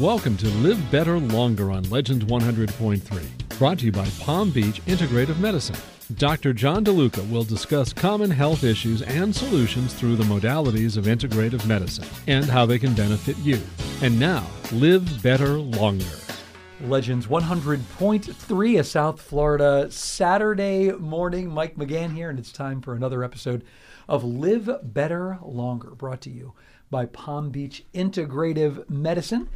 Welcome to Live Better Longer on Legends 100.3, brought to you by Palm Beach Integrative Medicine. Dr. John DeLuca will discuss common health issues and solutions through the modalities of integrative medicine and how they can benefit you. And now, live better longer. Legends 100.3, a South Florida Saturday morning. Mike McGann here, and it's time for another episode of Live Better Longer, brought to you by Palm Beach Integrative Medicine.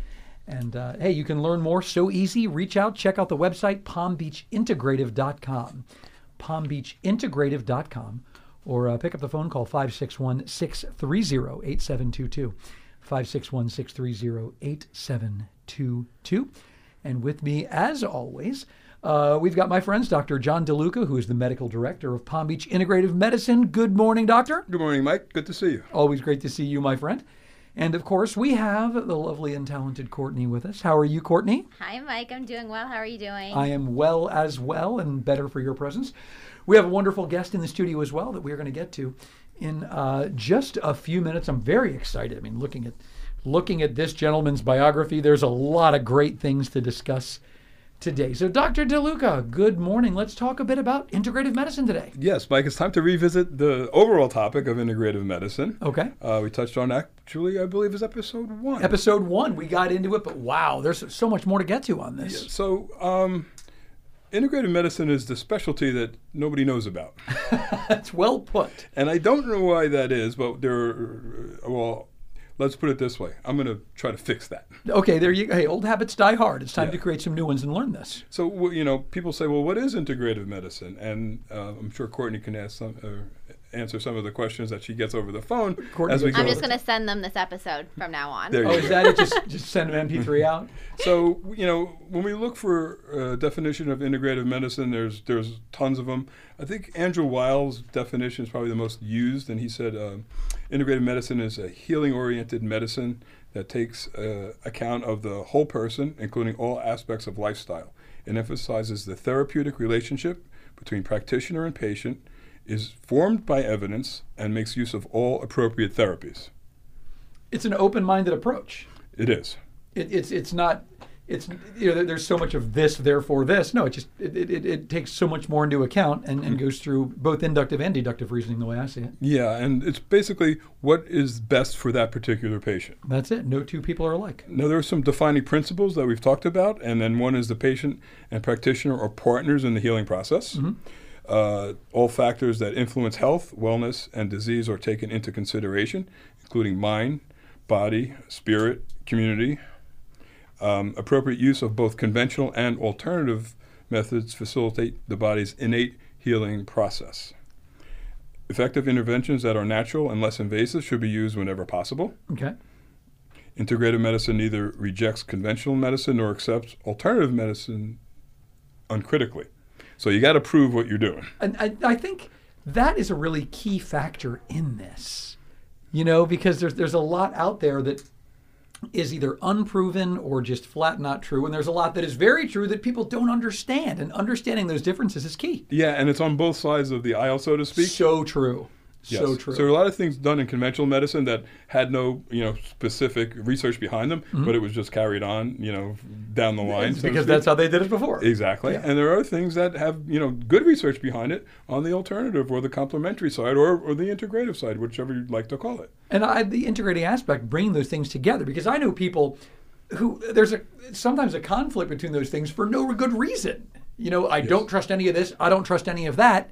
And uh, hey, you can learn more so easy. Reach out, check out the website, palmbeachintegrative.com. Palmbeachintegrative.com. Or uh, pick up the phone, call 561 630 8722. 561 630 8722. And with me, as always, uh, we've got my friends, Dr. John DeLuca, who is the medical director of Palm Beach Integrative Medicine. Good morning, doctor. Good morning, Mike. Good to see you. Always great to see you, my friend. And of course, we have the lovely and talented Courtney with us. How are you, Courtney? Hi, Mike. I'm doing well. How are you doing? I am well as well and better for your presence. We have a wonderful guest in the studio as well that we're going to get to in uh, just a few minutes. I'm very excited. I mean, looking at looking at this gentleman's biography, there's a lot of great things to discuss today. So, Dr. DeLuca, good morning. Let's talk a bit about integrative medicine today. Yes, Mike, it's time to revisit the overall topic of integrative medicine. Okay. Uh, we touched on actually, I believe, is episode one. Episode one, we got into it, but wow, there's so much more to get to on this. Yeah, so, um, integrative medicine is the specialty that nobody knows about. That's well put. And I don't know why that is, but there are, well, let's put it this way. I'm going to try to fix that. Okay, there you go. Hey, old habits die hard. It's time Yeah. to create some new ones and learn this. So, you know, people say, well, what is integrative medicine? And uh, I'm sure Courtney can ask some, uh, answer some of the questions that she gets over the phone Courtney as we go. I'm just going to send them this episode from now on. There you Oh, you is that it? Just just send an MP3 out. So you know, when we look for a definition of integrative medicine, there's there's tons of them. I think Andrew Weil's definition is probably the most used, and he said uh, integrative medicine is a healing-oriented medicine that takes uh, account of the whole person, including all aspects of lifestyle. It emphasizes the therapeutic relationship between practitioner and patient, is formed by evidence, and makes use of all appropriate therapies. It's an open-minded approach. It is. It, it's it's not. It's you know there's so much of this, therefore this. No, it just it, it, it- takes so much more into account and, and goes through both inductive and deductive reasoning the way I see it. Yeah, and it's basically what is best for that particular patient. That's it. No two people are alike. Now, there are some defining principles that we've talked about, and then one is the patient and practitioner are partners in the healing process. Uh, all factors that influence health, wellness, and disease are taken into consideration, including mind, body, spirit, community. Um, appropriate use of both conventional and alternative methods facilitate the body's innate healing process. Effective interventions that are natural and less invasive should be used whenever possible. Okay. Integrative medicine neither rejects conventional medicine nor accepts alternative medicine uncritically. So you got to prove what you're doing. And I, I think that is a really key factor in this, you know, because there's there's a lot out there that is either unproven or just flat not true, and there's a lot that is very true that people don't understand, and understanding those differences is key. Yeah, and it's on both sides of the aisle, so to speak. So true, so true. So there are a lot of things done in conventional medicine that had no, you know, specific research behind them, mm-hmm. but it was just carried on, you know, down the line. So because that's how they did it before. Exactly. Yeah. And there are things that have, you know, good research behind it on the alternative or the complementary side or, or the integrative side, whichever you'd like to call it. And I, the integrating aspect, bringing those things together, because I know people who there's a sometimes a conflict between those things for no good reason. You know, I don't trust any of this. I don't trust any of that.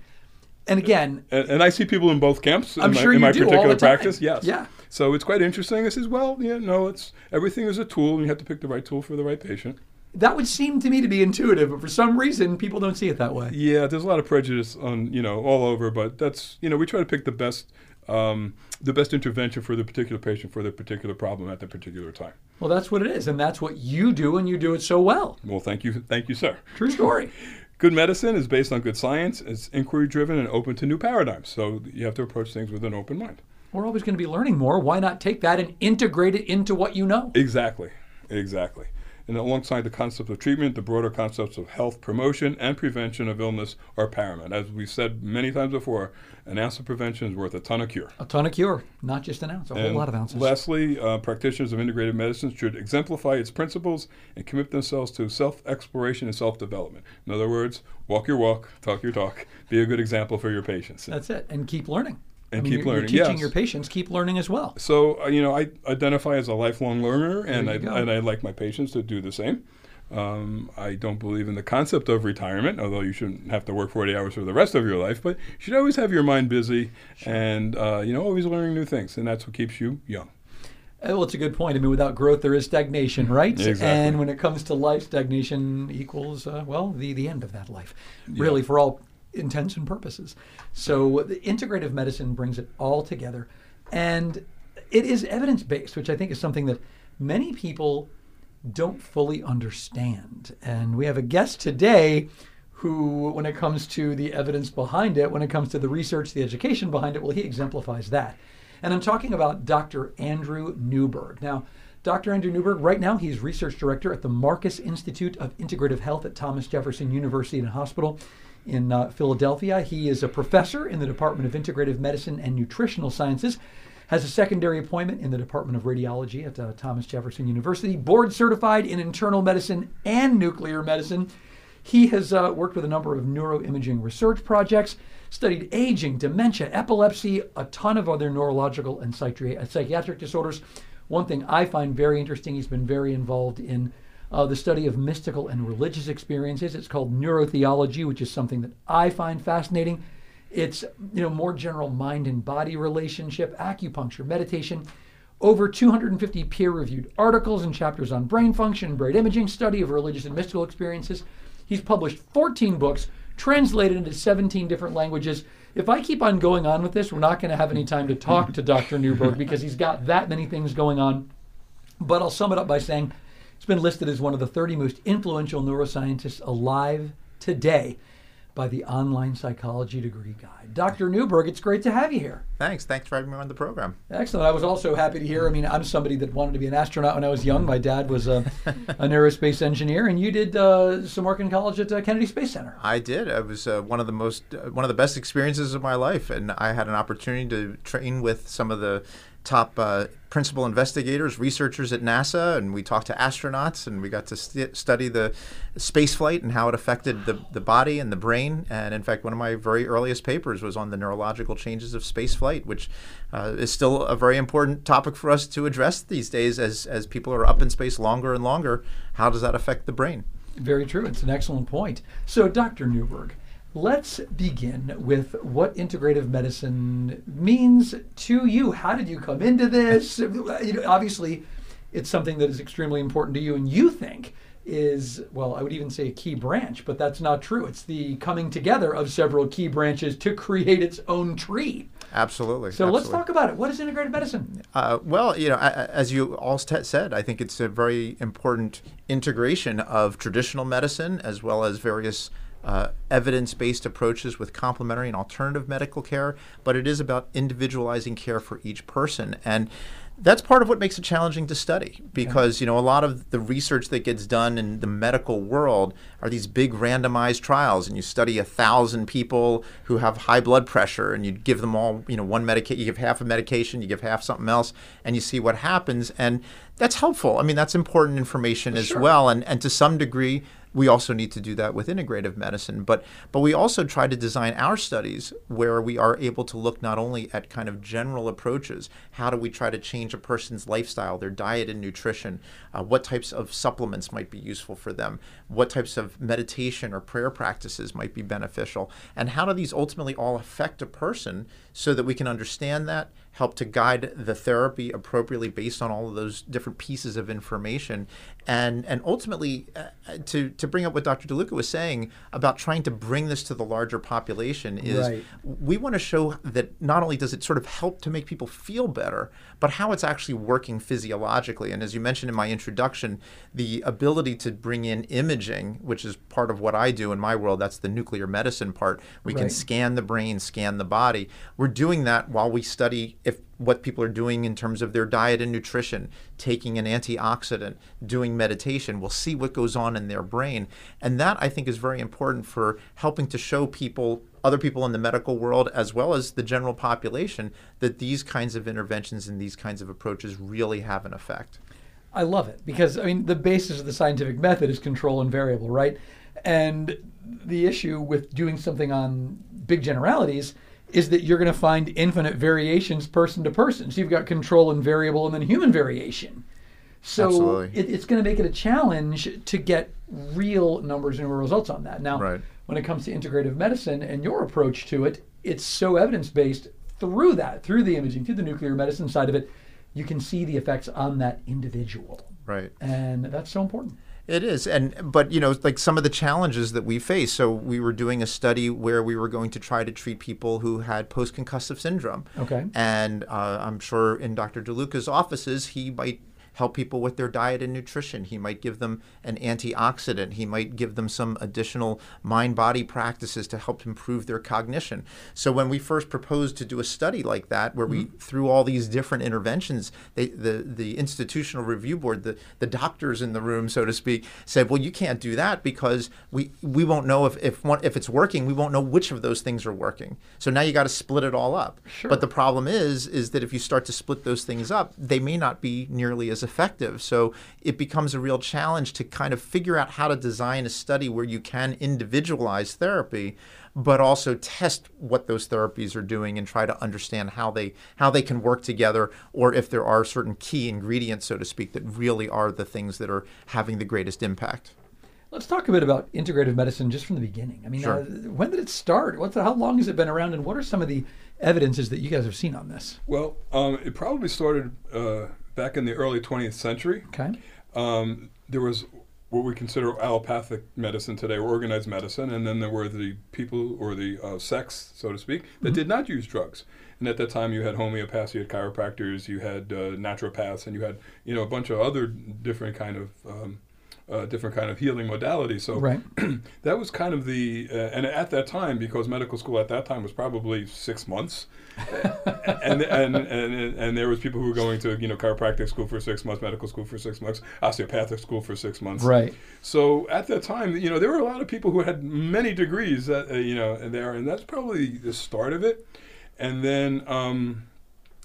And again, And, and I see people in both camps in I'm my, sure in my particular practice. Yes. Yeah. So it's quite interesting. I says, well, yeah, no, it's everything is a tool, and you have to pick the right tool for the right patient. that would seem to me to be intuitive, but for some reason, people don't see it that way. Yeah, there's a lot of prejudice on you know all over, but that's you know we try to pick the best um, the best intervention for the particular patient for the particular problem at the particular time. Well, that's what it is, and that's what you do, and you do it so well. Well, thank you, thank you, sir. True story. Good medicine is based on good science. It's inquiry driven and open to new paradigms. So you have to approach things with an open mind. We're always going to be learning more. Why not take that and integrate it into what you know? Exactly, exactly. And alongside the concept of treatment, the broader concepts of health promotion and prevention of illness are paramount. As we've said many times before, an ounce of prevention is worth a ton of cure. A ton of cure, not just an ounce, a whole lot of ounces. Lastly, uh, practitioners of integrative medicine should exemplify its principles and commit themselves to self exploration and self development. In other words, walk your walk, talk your talk, be a good example for your patients. That's it, and keep learning. And I mean, keep you're, learning, You're teaching yes. your patients keep learning as well. So, uh, you know, I identify as a lifelong learner, and I, go. and I like my patients to do the same. Um, I don't believe in the concept of retirement, although you shouldn't have to work 40 hours for the rest of your life, but you should always have your mind busy and, uh, you know, always learning new things, and that's what keeps you young. Uh, Well, it's a good point. I mean, without growth, there is stagnation, right? Exactly. And when it comes to life, stagnation equals, uh, well, the, the end of that life, really, for all intents and purposes. So, the integrative medicine brings it all together. And it is evidence based, which I think is something that many people don't fully understand. And we have a guest today who, when it comes to the evidence behind it, when it comes to the research, the education behind it, well, he exemplifies that. And I'm talking about Dr. Andrew Newberg. Now, Dr. Andrew Newberg, right now, he's research director at the Marcus Institute of Integrative Health at Thomas Jefferson University and Hospital in uh, Philadelphia. He is a professor in the Department of Integrative Medicine and Nutritional Sciences has a secondary appointment in the Department of Radiology at uh, Thomas Jefferson University, board certified in internal medicine and nuclear medicine. He has uh, worked with a number of neuroimaging research projects, studied aging, dementia, epilepsy, a ton of other neurological and psychiatric disorders. One thing I find very interesting, he's been very involved in uh, the study of mystical and religious experiences. It's called neurotheology, which is something that I find fascinating. It's you know more general mind and body relationship, acupuncture, meditation, over 250 peer-reviewed articles and chapters on brain function, brain imaging, study of religious and mystical experiences. He's published 14 books, translated into 17 different languages. If I keep on going on with this, we're not going to have any time to talk to Dr. Newberg because he's got that many things going on. But I'll sum it up by saying it's been listed as one of the 30 most influential neuroscientists alive today by the Online Psychology Degree Guide. Dr. Newberg, it's great to have you here. Thanks. Thanks for having me on the program. Excellent. I was also happy to hear. I mean, I'm somebody that wanted to be an astronaut when I was young. My dad was a, an aerospace engineer, and you did uh, some work in college at uh, Kennedy Space Center. I did. It was uh, one of the most, uh, one of the best experiences of my life, and I had an opportunity to train with some of the top uh, principal investigators, researchers at NASA, and we talked to astronauts, and we got to st- study the space flight and how it affected the, the body and the brain. And in fact, one of my very earliest papers was on the neurological changes of space flight, which uh, is still a very important topic for us to address these days as, as people are up in space longer and longer. How does that affect the brain? Very true. It's an excellent point. So, Dr. Newberg, let's begin with what integrative medicine means to you. How did you come into this? You know, obviously, it's something that is extremely important to you, and you think is, well, I would even say a key branch, but that's not true. It's the coming together of several key branches to create its own tree. Absolutely. So let's talk about it. What is integrative medicine? Uh, well, you know, as you all said, I think it's a very important integration of traditional medicine as well as various uh, evidence-based approaches with complementary and alternative medical care. But it is about individualizing care for each person, and that's part of what makes it challenging to study because you know a lot of the research that gets done in the medical world are these big randomized trials and you study a thousand people who have high blood pressure and you give them all you know one medication you give half a medication you give half something else and you see what happens and that's helpful i mean that's important information as Sure. well and and to some degree we also need to do that with integrative medicine but but we also try to design our studies where we are able to look not only at kind of general approaches how do we try to change a person's lifestyle their diet and nutrition uh, what types of supplements might be useful for them what types of meditation or prayer practices might be beneficial and how do these ultimately all affect a person so that we can understand that help to guide the therapy appropriately based on all of those different pieces of information and and ultimately uh, to to bring up what Dr. DeLuca was saying about trying to bring this to the larger population is Right. we want to show that not only does it sort of help to make people feel better but how it's actually working physiologically and as you mentioned in my introduction the ability to bring in imaging which is part of what I do in my world that's the nuclear medicine part we can scan the brain scan the body we're doing that while we study if what people are doing in terms of their diet and nutrition, taking an antioxidant, doing meditation. We'll see what goes on in their brain. And that I think is very important for helping to show people, other people in the medical world, as well as the general population, that these kinds of interventions and these kinds of approaches really have an effect. I love it because I mean the basis of the scientific method is control and variable, right? And the issue with doing something on big generalities is that you're going to find infinite variations person to person. So you've got control and variable and then human variation. So it, it's going to make it a challenge to get real numbers and real results on that. Now, Right. when it comes to integrative medicine and your approach to it, it's so evidence based through that, through the imaging, through the nuclear medicine side of it, you can see the effects on that individual. Right. And that's so important. It is, and but you know, like some of the challenges that we face. So we were doing a study where we were going to try to treat people who had post-concussive syndrome. Okay. And uh, I'm sure in Dr. DeLuca's offices, he might help people with their diet and nutrition. He might give them an antioxidant. He might give them some additional mind-body practices to help improve their cognition. So when we first proposed to do a study like that, where we mm-hmm. through all these different interventions, they, the the institutional review board, the the doctors in the room, so to speak, said, "Well, you can't do that because we we won't know if if one if it's working. We won't know which of those things are working. So now you got to split it all up. Sure. But the problem is is that if you start to split those things up, they may not be nearly as effective. So it becomes a real challenge to kind of figure out how to design a study where you can individualize therapy but also test what those therapies are doing and try to understand how they how they can work together or if there are certain key ingredients so to speak that really are the things that are having the greatest impact. Let's talk a bit about integrative medicine just from the beginning. I mean, Sure. uh, when did it start? What's how long has it been around, and what are some of the evidences that you guys have seen on this? Well, um, it probably started uh, back in the early 20th century. Okay. Um, there was what we consider allopathic medicine today, or organized medicine, and then there were the people or the uh, sects, so to speak, that did not use drugs. And at that time, you had homeopaths, you had chiropractors, you had uh, naturopaths, and you had you know a bunch of other different kind of um, uh, different kind of healing modality. So Right. that was kind of the uh, and at that time because medical school at that time was probably six months and, and and and there was people who were going to you know chiropractic school for six months medical school for six months osteopathic school for six months Right. so at that time you know there were a lot of people who had many degrees that, uh, you know there and that's probably the start of it and then um,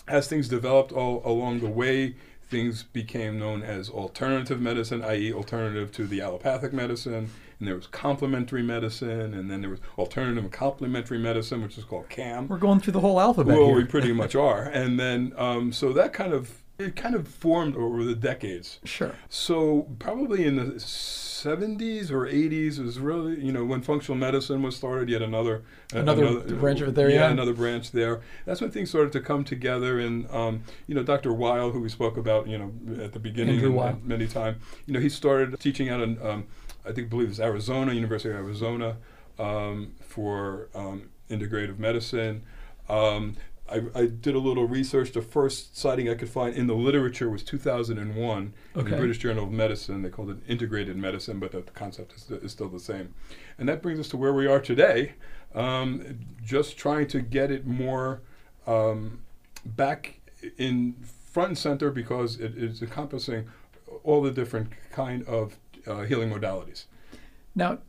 as things developed all along the way things became known as alternative medicine, i.e., alternative to the allopathic medicine. And there was complementary medicine, and then there was alternative and complementary medicine, which is called CAM. We're going through the whole alphabet Well, here. we pretty much are. And then, um, so that kind of it kind of formed over the decades. Sure. So probably in the 70s or 80s was really, you know, when functional medicine was started, yet another Another branch of it there, yeah. another branch there. That's when things started to come together. And um, you know, Dr. Weil, who we spoke about, you know, at the beginning Andrew and- Weil. and many times, you know, he started teaching out in, um, I think, believe it's Arizona, University of Arizona, um, for um, integrative medicine. Um, I, I did a little research. The first citing I could find in the literature was 2001 in the British Journal of Medicine. They called it integrated medicine, but the, the concept is, is still the same. And that brings us to where we are today, um, just trying to get it more um, back in front and center because it is encompassing all the different kind of uh, healing modalities. Now,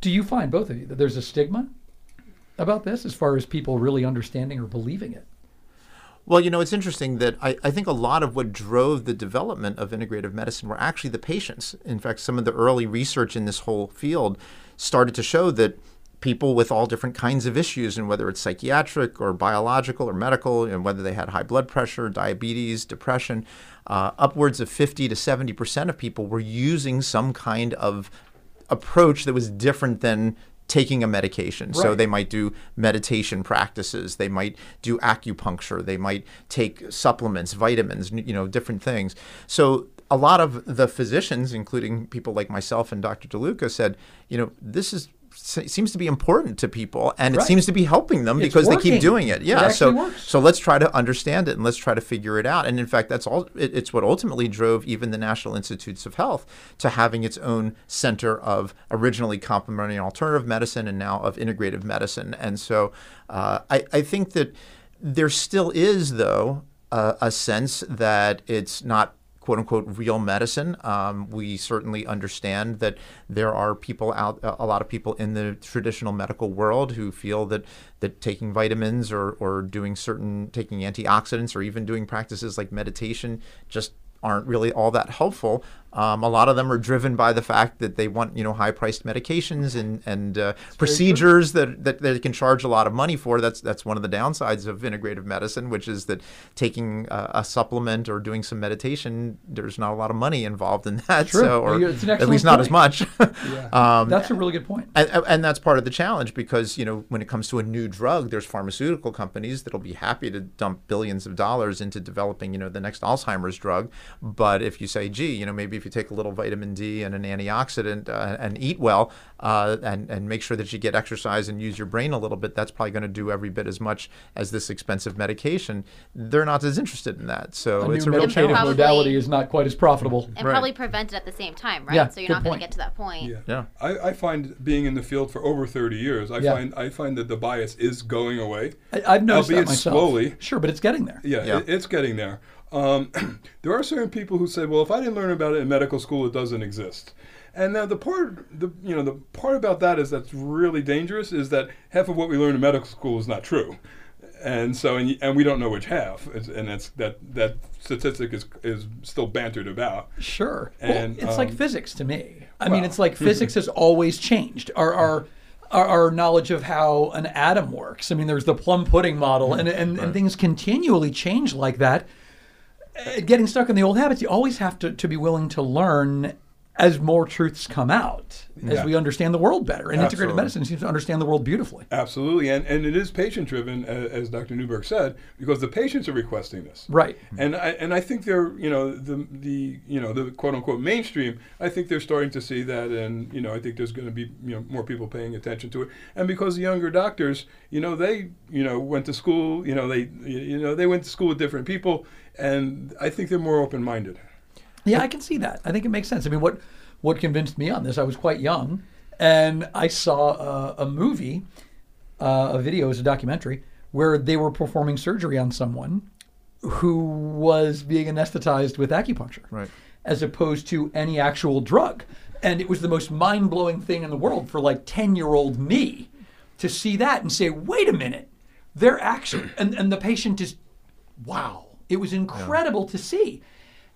do you find both of you that there's a stigma about this as far as people really understanding or believing it? Well, you know, it's interesting that I, I think a lot of what drove the development of integrative medicine were actually the patients. In fact, some of the early research in this whole field started to show that people with all different kinds of issues, and whether it's psychiatric or biological or medical, and whether they had high blood pressure, diabetes, depression, uh, upwards of 50 to 70 percent of people were using some kind of approach that was different than taking a medication. So they might do meditation practices, they might do acupuncture, they might take supplements, vitamins, you know, different things. So a lot of the physicians, including people like myself and Dr. DeLuca, said, you know, this is seems to be important to people and it seems to be helping them It's because they keep doing it. It Yeah. actually so works. so let's try to understand it and let's try to figure it out. And in fact, that's all. It, it's what ultimately drove even the National Institutes of Health to having its own center of originally complementary and alternative medicine and now of integrative medicine. And so uh, I, I think that There still is, though, uh, a sense that it's not quote unquote real medicine. Um, we certainly understand that there are people out, a lot of people in the traditional medical world who feel that that taking vitamins or, or doing certain taking antioxidants or even doing practices like meditation just aren't really all that helpful. Um, a lot of them are driven by the fact that they want you know high priced medications and and uh, procedures that, that they can charge a lot of money for. That's that's one of the downsides of integrative medicine, which is that taking a, a supplement or doing some meditation, there's not a lot of money involved in that. True. So, or Yeah, at least not as point. much. um, That's a really good point. and, and that's part of the challenge because you know when it comes to a new drug, there's pharmaceutical companies that'll be happy to dump billions of dollars into developing you know the next Alzheimer's drug. But if you say, gee, you know maybe if you take a little vitamin D and an antioxidant uh, and eat well uh, and and make sure that you get exercise and use your brain a little bit, that's probably going to do every bit as much as this expensive medication. They're not as interested in that. So A it's new a real meditative challenge. Probably- modality is not quite as profitable. and Right. probably prevent it at the same time, right? Yeah, so you're not going to get to that point. Yeah. Yeah. I, I find being in the field for over 30 years, I Yeah. find I find that the bias is going away. I, I've noticed Albeit that myself. slowly. Sure, but it's getting there. Yeah, Yeah. It, it's getting there. Um, there are certain people who say, "Well, if I didn't learn about it in medical school, it doesn't exist." And now the part, the you know, the part about that is that's really dangerous. Is that half of what we learn in medical school is not true, and so and, and we don't know which half, It's- and that's that that statistic is is still bantered about. Sure. And, well, it's like um, physics to me. I mean, it's like physics has always changed. Our, our our our knowledge of how an atom works. I mean, there's the plum pudding model, and and, and things continually change like that. Uh, Getting stuck in the old habits, you always have to, to be willing to learn as more truths come out, as Yeah. we understand the world better. And integrative Absolutely. medicine seems to understand the world beautifully. Absolutely, and and it is patient driven, as, as Dr. Newberg said, because the patients are requesting this. Right. And I and I think they're you know the the you know the quote unquote mainstream. I think they're starting to see that, and you know I think there's going to be you know more people paying attention to it. And because the younger doctors, you know they you know went to school, you know they you know they went to school with different people, and I think they're more open minded. Yeah, I can see that. I think it makes sense. I mean, what what convinced me on this? I was quite young, and I saw a, a movie, uh, a video, it was a documentary where they were performing surgery on someone who was being anesthetized with acupuncture, Right. as opposed to any actual drug. And it was the most mind blowing thing in the world for like ten year old me to see that and say, wait a minute, they're actually, and, and the patient is, wow, it was incredible to see.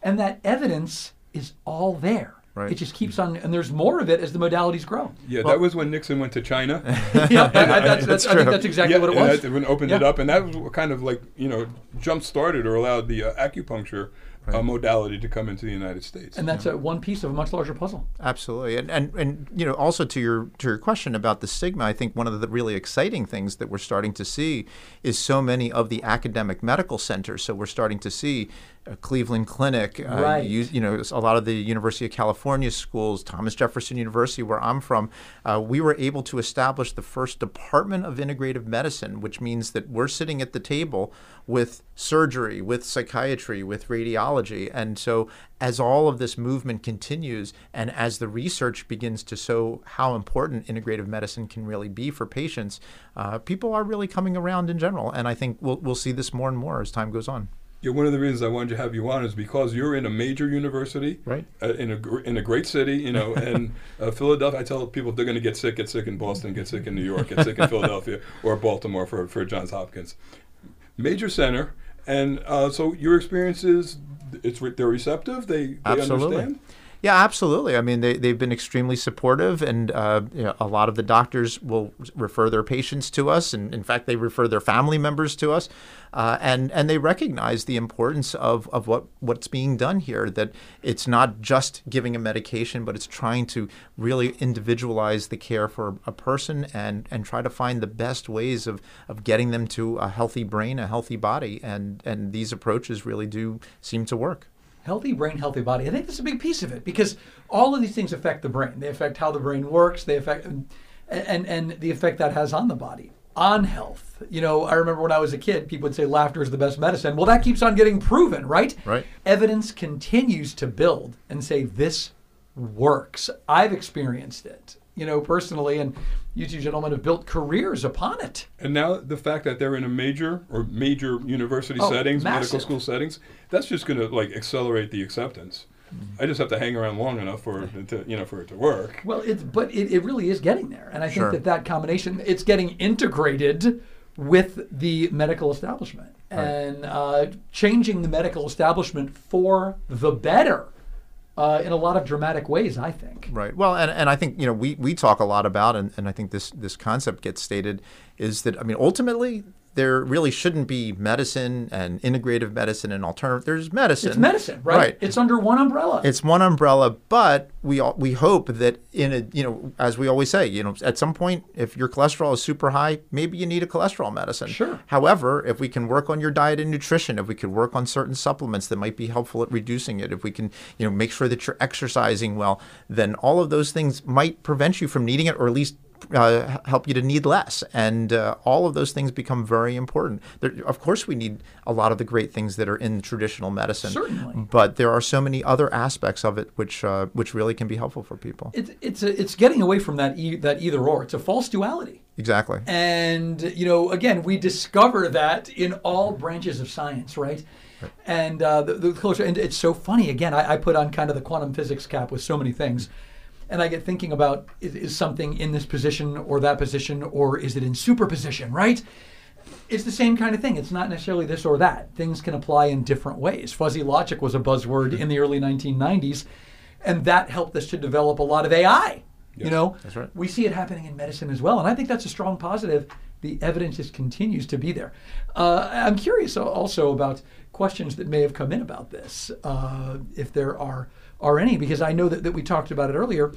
And that evidence is all there. Right. It just keeps on, and there's more of it as the modalities grow. Yeah, that was when Nixon went to China. yeah, I, I- that's, that's, I think true. that's exactly what it and was. that when opened it up, and that was what kind of like you know jump started or allowed the uh, acupuncture uh, modality to come into the United States. And that's a, one piece of a much larger puzzle. Absolutely, and, and and you know also to your to your question about the stigma, I think one of the really exciting things that we're starting to see is so many of the academic medical centers. So we're starting to see uh, Cleveland Clinic, uh, Right. you, you know a lot of the University of California schools, Thomas Jefferson University, where I'm from. Uh, we were able to establish the first department of integrative medicine, which means that we're sitting at the table with surgery, with psychiatry, with radiology. And so, as all of this movement continues, and as the research begins to show how important integrative medicine can really be for patients, uh, people are really coming around in general. And I think we'll, we'll see this more and more as time goes on. Yeah, one of the reasons I wanted to have you on is because you're in a major university, Right. Uh, in a gr- in a great city, you know, and uh, Philadelphia. I tell people if they're going to get sick, get sick in Boston, get sick in New York, get sick in Philadelphia or Baltimore for for Johns Hopkins, major center. And uh, so your experience is it's re- they're receptive. They they Absolutely. understand. Yeah, absolutely. I mean, they, they've been extremely supportive, and uh, you know, a lot of the doctors will refer their patients to us, and in fact, they refer their family members to us, uh, and and they recognize the importance of, of what what's being done here. That it's not just giving a medication, but it's trying to really individualize the care for a person and and try to find the best ways of, of getting them to a healthy brain, a healthy body, and and these approaches really do seem to work. Healthy brain, healthy body. I think that's a big piece of it because all of these things affect the brain. They affect how the brain works. They affect and and, and the effect that has on the body, on health. You know, I remember when I was a kid, people would say laughter is the best medicine. Well, that keeps on getting proven, right? Right. Evidence continues to build and say this works. I've experienced it. You know, personally, and you two gentlemen have built careers upon it. And now the fact that they're in a major or major university Oh, settings, medical school settings, that's just going to like accelerate the acceptance. Mm-hmm. I just have to hang around long enough for it to, you know, for it to work. Well, it's but it, it really is getting there, and I think Sure. that that combination it's getting integrated with the medical establishment and uh, changing the medical establishment for the better uh, in a lot of dramatic ways. I think. Right. Well, and, and I think you know we, we talk a lot about, and, and I think this this concept gets stated, is that I mean ultimately there really shouldn't be medicine and integrative medicine and alternative. There's medicine. It's medicine, right? Right. It's under one umbrella. It's one umbrella, but we all, we hope that in a you know as we always say, you know, at some point if your cholesterol is super high, maybe you need a cholesterol medicine. Sure. However, if we can work on your diet and nutrition, if we could work on certain supplements that might be helpful at reducing it, if we can you know make sure that you're exercising well, then all of those things might prevent you from needing it, or at least. Uh, help you to need less, and uh, all of those things become very important. There, of course, we need a lot of the great things that are in traditional medicine, Certainly. but there are so many other aspects of it which uh, which really can be helpful for people. it's it's a, it's getting away from that e- that either or. It's a false duality. Exactly. And, you know, again, we discover that in all branches of science, right? And uh, the, the closer, and it's so funny. Again, I, I put on kind of the quantum physics cap with so many things. And I get thinking about is, is something in this position or that position, or is it in superposition, right? It's the same kind of thing. It's not necessarily this or that. Things can apply in different ways. Fuzzy logic was a buzzword in the early 1990s, and that helped us to develop a lot of AI. You know, That's right. we see it happening in medicine as well, and I think that's a strong positive. The evidence just continues to be there. Uh, I'm curious also about questions that may have come in about this, uh, if there are are any, because I know that, that we talked about it earlier.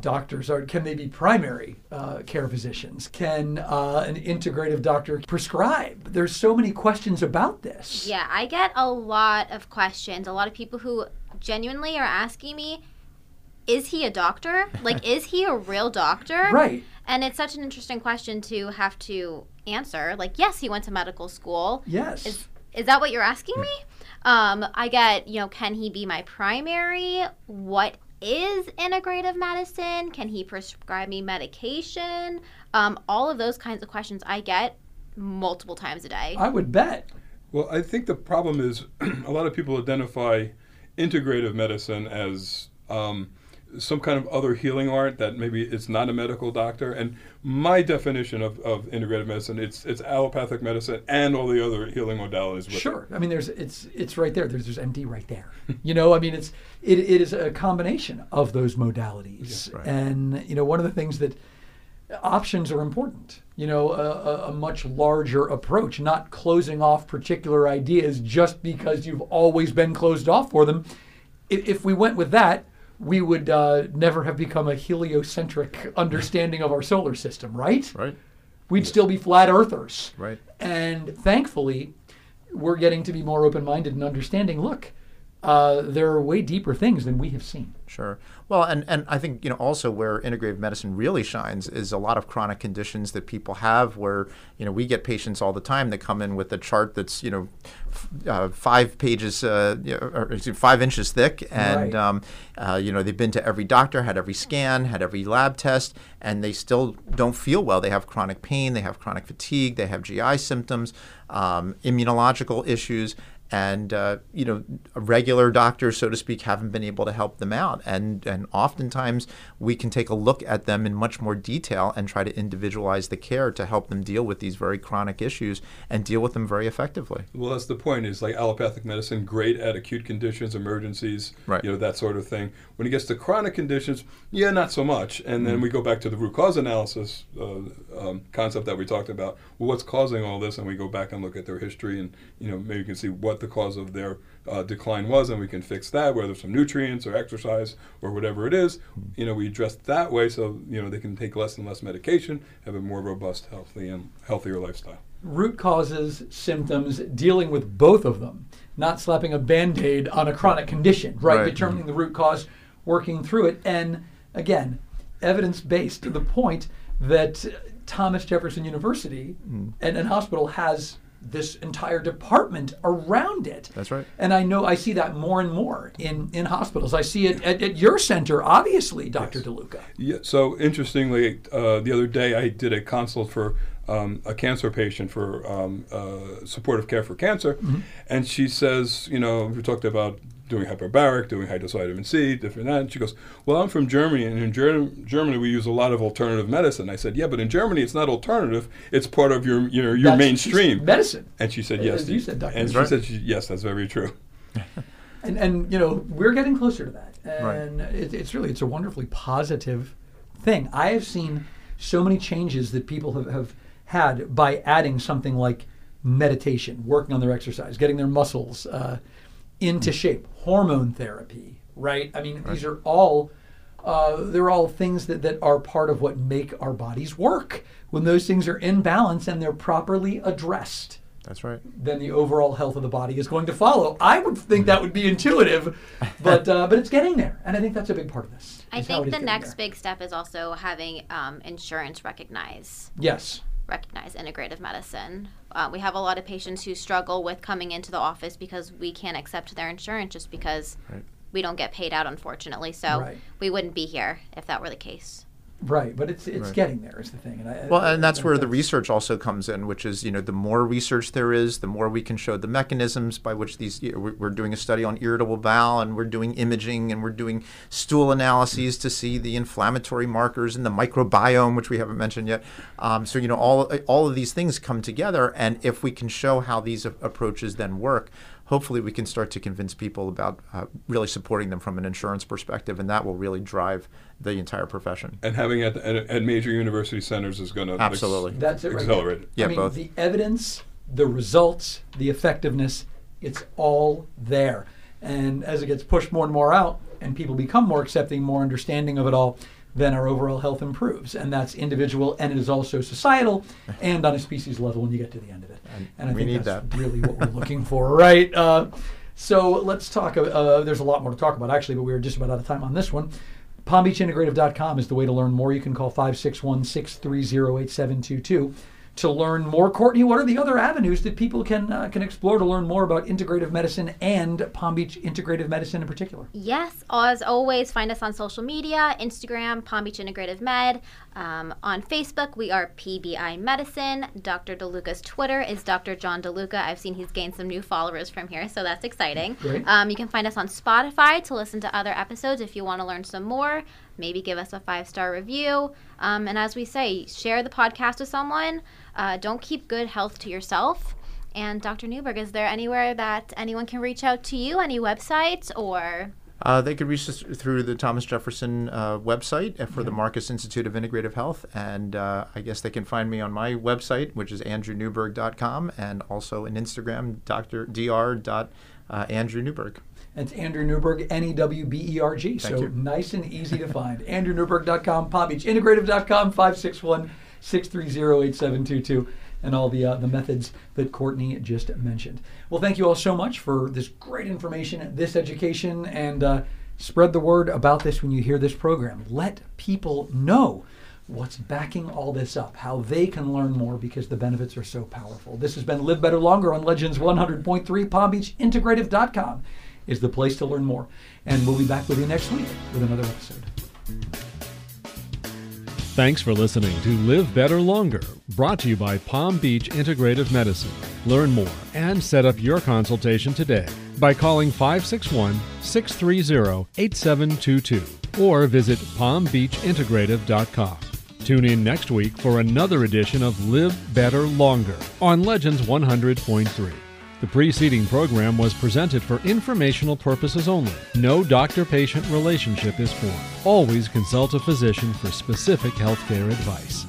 Doctors are can they be primary uh, care physicians? Can uh, an integrative doctor prescribe? There's so many questions about this. Yeah, I get a lot of questions. A lot of people who genuinely are asking me, is he a doctor? Like, is he a real doctor? Right. And it's such an interesting question to have to answer. Like, yes, he went to medical school. Yes. Is, is that what you're asking me? Um, I get, you know, can he be my primary? What is integrative medicine? Can he prescribe me medication? Um, all of those kinds of questions I get multiple times a day. I would bet. Well, I think the problem is a lot of people identify integrative medicine as um, some kind of other healing art that maybe it's not a medical doctor. And my definition of, of integrative medicine, it's it's allopathic medicine and all the other healing modalities. Sure. It. I mean, there's it's it's right there. There's there's MD right there. you know, I mean, it's it, it is a combination of those modalities, right. and you know, one of the things that options are important. You know, a, a, a much larger approach, not closing off particular ideas just because you've always been closed off for them. If, if we went with that, we would uh, never have become a heliocentric understanding of our solar system, right? Right. We'd still be flat earthers. Right. And thankfully, we're getting to be more open minded and understanding. Look, uh, there are way deeper things than we have seen. Sure. Well, and, and I think you know also where integrative medicine really shines is a lot of chronic conditions that people have. Where you know we get patients all the time that come in with a chart that's you know f- uh, five pages, uh, you know, or five inches thick, and Right. um, uh, you know they've been to every doctor, had every scan, had every lab test, and they still don't feel well. They have chronic pain, they have chronic fatigue, they have GI symptoms, um, immunological issues and uh, you know regular doctors so to speak haven't been able to help them out and and oftentimes we can take a look at them in much more detail and try to individualize the care to help them deal with these very chronic issues and deal with them very effectively Well, that's the point. Is like allopathic medicine great at acute conditions, emergencies, Right. you know that sort of thing. When it gets to chronic conditions, yeah, not so much. And Mm-hmm. then we go back to the root cause analysis uh, um, concept that we talked about. Well, what's causing all this? And we go back and look at their history, and you know maybe you can see what the cause of their uh, decline was, and we can fix that, whether it's some nutrients or exercise or whatever it is. You know, we address that way, so you know they can take less and less medication, have a more robust, healthy, and healthier lifestyle. Root causes, symptoms, dealing with both of them, not slapping a band aid on a chronic condition, right? Right. Determining the root cause, working through it. And again, evidence based to the point that Thomas Jefferson University and, and hospital has this entire department around it. That's right. And I know I see that more and more in, in hospitals. I see it at, at your center, obviously, Dr. DeLuca. Yeah, so interestingly, uh, the other day I did a consult for um, a cancer patient for um, uh, supportive care for cancer, and she says, you know, we talked about doing hyperbaric, doing high dose vitamin C, different that. And she goes, well, I'm from Germany, and in Ger- Germany we use a lot of alternative medicine. I said, yeah, but in Germany it's not alternative; it's part of your you know your That's- mainstream medicine. And she said, As yes. you said, Dr. And she said, yes, that's very true. and and you know we're getting closer to that Right. and it, it's really it's a wonderfully positive thing i have seen so many changes that people have, have had by adding something like meditation working on their exercise getting their muscles uh, into shape hormone therapy right i mean these are all uh, they're all things that, that are part of what make our bodies work when those things are in balance and they're properly addressed That's right. then the overall health of the body is going to follow. I would think that would be intuitive, but uh, but it's getting there, and I think that's a big part of this. I think the next there. big step is also having um, insurance recognize yes, recognize integrative medicine. Uh, we have a lot of patients who struggle with coming into the office because we can't accept their insurance just because Right. we don't get paid out, unfortunately. So Right. we wouldn't be here if that were the case. Right, but it's it's Right. getting there is the thing, and I, Well, I- and that's I where think the research also comes in, which is, you know, the more research there is, the more we can show the mechanisms by which these. You know, we're we're doing a study on irritable bowel, and we're doing imaging, and we're doing stool analyses to see the inflammatory markers and the microbiome, which we haven't mentioned yet. Um, so, you know, all all of these things come together, and if we can show how these a- approaches then work, hopefully we can start to convince people about uh, really supporting them from an insurance perspective, and that will really drive the entire profession. And having it at, at major university centers is going to Absolutely. That's it right accelerate there. Yeah, I mean, both. the evidence, the results, the effectiveness, it's all there. And as it gets pushed more and more out, and people become more accepting, more understanding of it all, then our overall health improves. And that's individual, and it is also societal, and on a species level when you get to the end of it. And I we think need that's that. really what we're looking for, right? Uh, so let's talk. Uh, uh, there's a lot more to talk about, actually, but we were just about out of time on this one. PalmBeachIntegrative.com is the way to learn more. You can call 561 630 8722 to learn more. Courtney, what are the other avenues that people can uh, can explore to learn more about integrative medicine and Palm Beach Integrative Medicine in particular? Yes, as always, find us on social media Instagram, Palm Beach Integrative Med. Um, on Facebook, we are PBI Medicine. Dr. DeLuca's Twitter is Dr. John DeLuca. I've seen he's gained some new followers from here, so that's exciting. Um, you can find us on Spotify to listen to other episodes if you want to learn some more. Maybe give us a five star review. Um, and as we say, share the podcast with someone. Uh, don't keep good health to yourself. And Dr. Newberg, is there anywhere that anyone can reach out to you? Any websites or Uh, they could reach us through the Thomas Jefferson uh, website for the Marcus Institute of Integrative Health. And uh, I guess they can find me on my website, which is andrewnewberg.com, and also on Instagram, Dr. Dr. Uh, Andrew Newberg. It's Andrew Newberg, N E W B E R G. So you. nice and easy to find. AndrewNewberg.com, PalmBeachIntegrative.com, 561 630 8722, and all the, uh, the methods that Courtney just mentioned. Well, thank you all so much for this great information, this education, and uh, spread the word about this when you hear this program. Let people know what's backing all this up, how they can learn more because the benefits are so powerful. This has been Live Better Longer on Legends 100.3 PalmBeachIntegrative.com is the place to learn more. And we'll be back with you next week with another episode. Thanks for listening to Live Better Longer, brought to you by Palm Beach Integrative Medicine. Learn more and set up your consultation today by calling 561 630 8722 or visit palmbeachintegrative.com. Tune in next week for another edition of Live Better Longer on Legends 100.3. The preceding program was presented for informational purposes only. No doctor patient relationship is formed. Always consult a physician for specific healthcare advice.